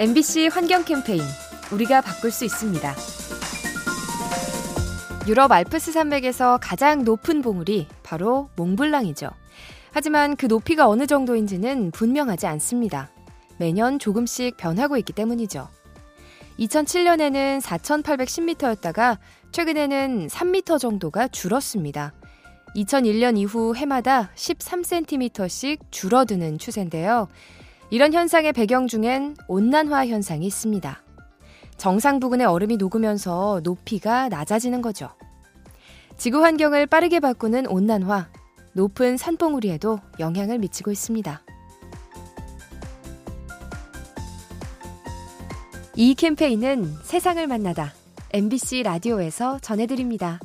MBC 환경 캠페인 우리가 바꿀 수 있습니다. 유럽 알프스 산맥에서 가장 높은 봉우리 바로 몽블랑이죠. 하지만 그 높이가 어느 정도인지는 분명하지 않습니다. 매년 조금씩 변하고 있기 때문이죠. 2007년에는 4,810m였다가 최근에는 3m 정도가 줄었습니다. 2001년 이후 해마다 13cm씩 줄어드는 추세인데요. 이런 현상의 배경 중엔 온난화 현상이 있습니다. 정상 부근의 얼음이 녹으면서 높이가 낮아지는 거죠. 지구 환경을 빠르게 바꾸는 온난화, 높은 산봉우리에도 영향을 미치고 있습니다. 이 캠페인은 세상을 만나다 MBC 라디오에서 전해드립니다.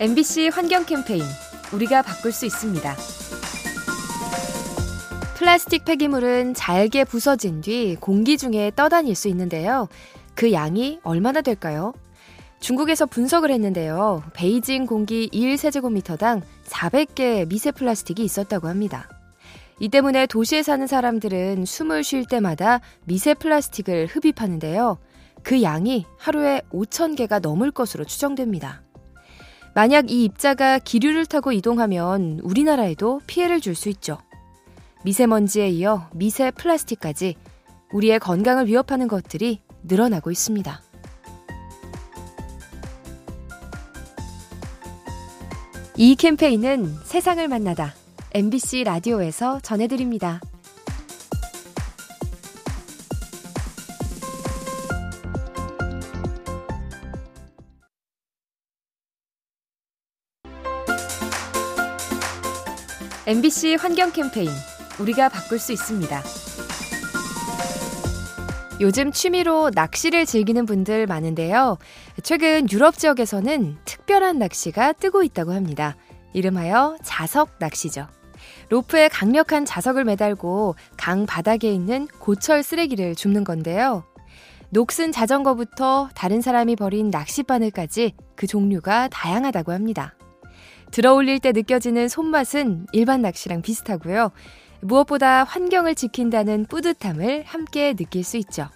MBC 환경 캠페인 우리가 바꿀 수 있습니다. 플라스틱 폐기물은 잘게 부서진 뒤 공기 중에 떠다닐 수 있는데요. 그 양이 얼마나 될까요? 중국에서 분석을 했는데요. 베이징 공기 1세제곱미터당 400개 미세 플라스틱이 있었다고 합니다. 이 때문에 도시에 사는 사람들은 숨을 쉴 때마다 미세 플라스틱을 흡입하는데요. 그 양이 하루에 5,000개가 넘을 것으로 추정됩니다. 만약 이 입자가 기류를 타고 이동하면 우리나라에도 피해를 줄 수 있죠. 미세먼지에 이어 미세 플라스틱까지 우리의 건강을 위협하는 것들이 늘어나고 있습니다. 이 캠페인은 세상을 만나다 MBC 라디오에서 전해드립니다. MBC 환경 캠페인 우리가 바꿀 수 있습니다. 요즘 취미로 낚시를 즐기는 분들 많은데요. 최근 유럽 지역에서는 특별한 낚시가 뜨고 있다고 합니다. 이름하여 자석 낚시죠. 로프에 강력한 자석을 매달고 강 바닥에 있는 고철 쓰레기를 줍는 건데요. 녹슨 자전거부터 다른 사람이 버린 낚싯바늘까지 그 종류가 다양하다고 합니다. 들어올릴 때 느껴지는 손맛은 일반 낚시랑 비슷하고요. 무엇보다 환경을 지킨다는 뿌듯함을 함께 느낄 수 있죠.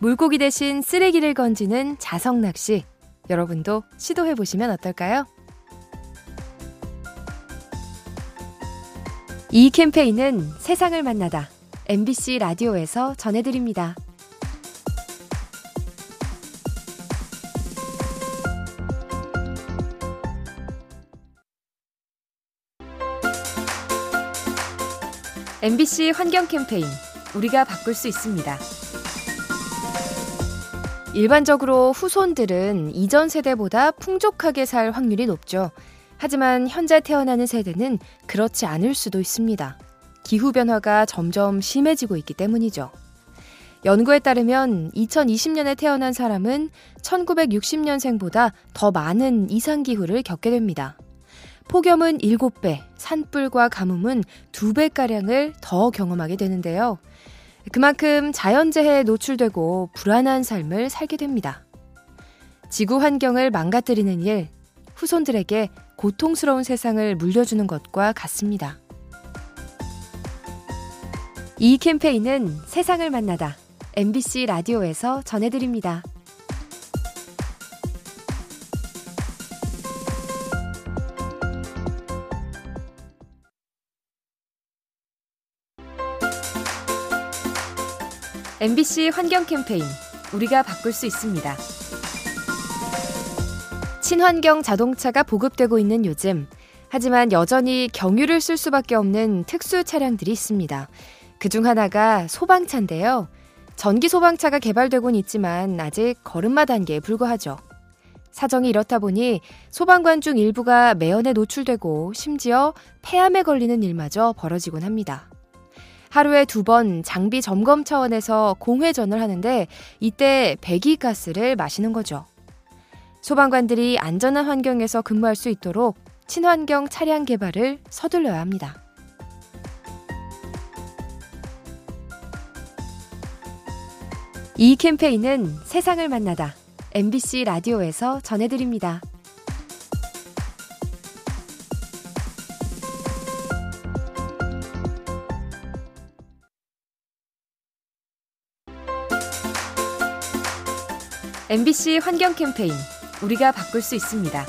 물고기 대신 쓰레기를 건지는 자석 낚시. 여러분도 시도해 보시면 어떨까요? 이 캠페인은 세상을 만나다 MBC 라디오에서 전해드립니다. MBC 환경 캠페인 우리가 바꿀 수 있습니다. 일반적으로 후손들은 이전 세대보다 풍족하게 살 확률이 높죠. 하지만 현재 태어나는 세대는 그렇지 않을 수도 있습니다. 기후변화가 점점 심해지고 있기 때문이죠. 연구에 따르면 2020년에 태어난 사람은 1960년생보다 더 많은 이상기후를 겪게 됩니다. 폭염은 7배, 산불과 가뭄은 2배가량을 더 경험하게 되는데요. 그만큼 자연재해에 노출되고 불안한 삶을 살게 됩니다. 지구 환경을 망가뜨리는 일, 후손들에게 고통스러운 세상을 물려주는 것과 같습니다. 이 캠페인은 세상을 만나다 MBC 라디오에서 전해드립니다. MBC 환경 캠페인 우리가 바꿀 수 있습니다. 친환경 자동차가 보급되고 있는 요즘 하지만 여전히 경유를 쓸 수밖에 없는 특수 차량들이 있습니다. 그중 하나가 소방차인데요. 전기 소방차가 개발되곤 있지만 아직 걸음마 단계에 불과하죠. 사정이 이렇다 보니 소방관 중 일부가 매연에 노출되고 심지어 폐암에 걸리는 일마저 벌어지곤 합니다. 하루에 두 번 장비 점검 차원에서 공회전을 하는데 이때 배기가스를 마시는 거죠. 소방관들이 안전한 환경에서 근무할 수 있도록 친환경 차량 개발을 서둘러야 합니다. 이 캠페인은 세상을 만나다 MBC 라디오에서 전해드립니다. MBC 환경 캠페인 우리가 바꿀 수 있습니다.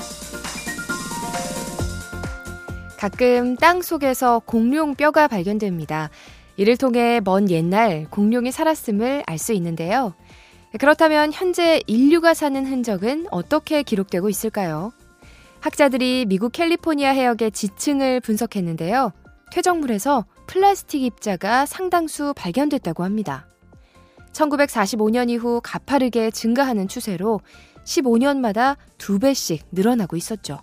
가끔 땅 속에서 공룡 뼈가 발견됩니다. 이를 통해 먼 옛날 공룡이 살았음을 알 수 있는데요. 그렇다면 현재 인류가 사는 흔적은 어떻게 기록되고 있을까요? 학자들이 미국 캘리포니아 해역의 지층을 분석했는데요. 퇴적물에서 플라스틱 입자가 상당수 발견됐다고 합니다. 1945년 이후 가파르게 증가하는 추세로 15년마다 두 배씩 늘어나고 있었죠.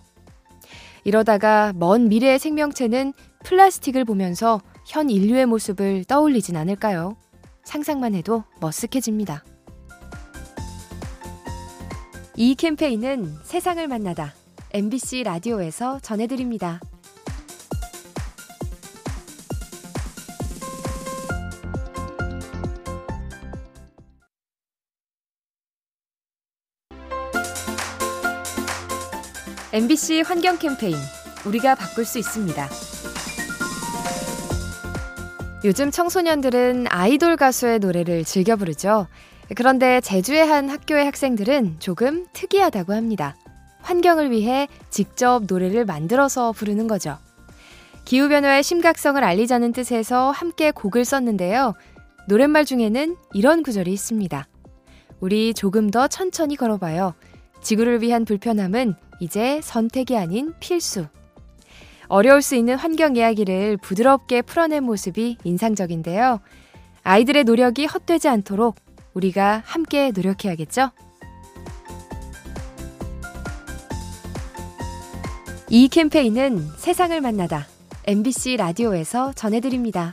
이러다가 먼 미래의 생명체는 플라스틱을 보면서 현 인류의 모습을 떠올리진 않을까요? 상상만 해도 머쓱해집니다. 이 캠페인은 세상을 만나다 MBC 라디오에서 전해드립니다. MBC 환경 캠페인 우리가 바꿀 수 있습니다. 요즘 청소년들은 아이돌 가수의 노래를 즐겨 부르죠. 그런데 제주의 한 학교의 학생들은 조금 특이하다고 합니다. 환경을 위해 직접 노래를 만들어서 부르는 거죠. 기후변화의 심각성을 알리자는 뜻에서 함께 곡을 썼는데요. 노랫말 중에는 이런 구절이 있습니다. 우리 조금 더 천천히 걸어봐요. 지구를 위한 불편함은 이제 선택이 아닌 필수. 어려울 수 있는 환경 이야기를 부드럽게 풀어낸 모습이 인상적인데요. 아이들의 노력이 헛되지 않도록 우리가 함께 노력해야겠죠? 이 캠페인은 세상을 만나다 MBC 라디오에서 전해드립니다.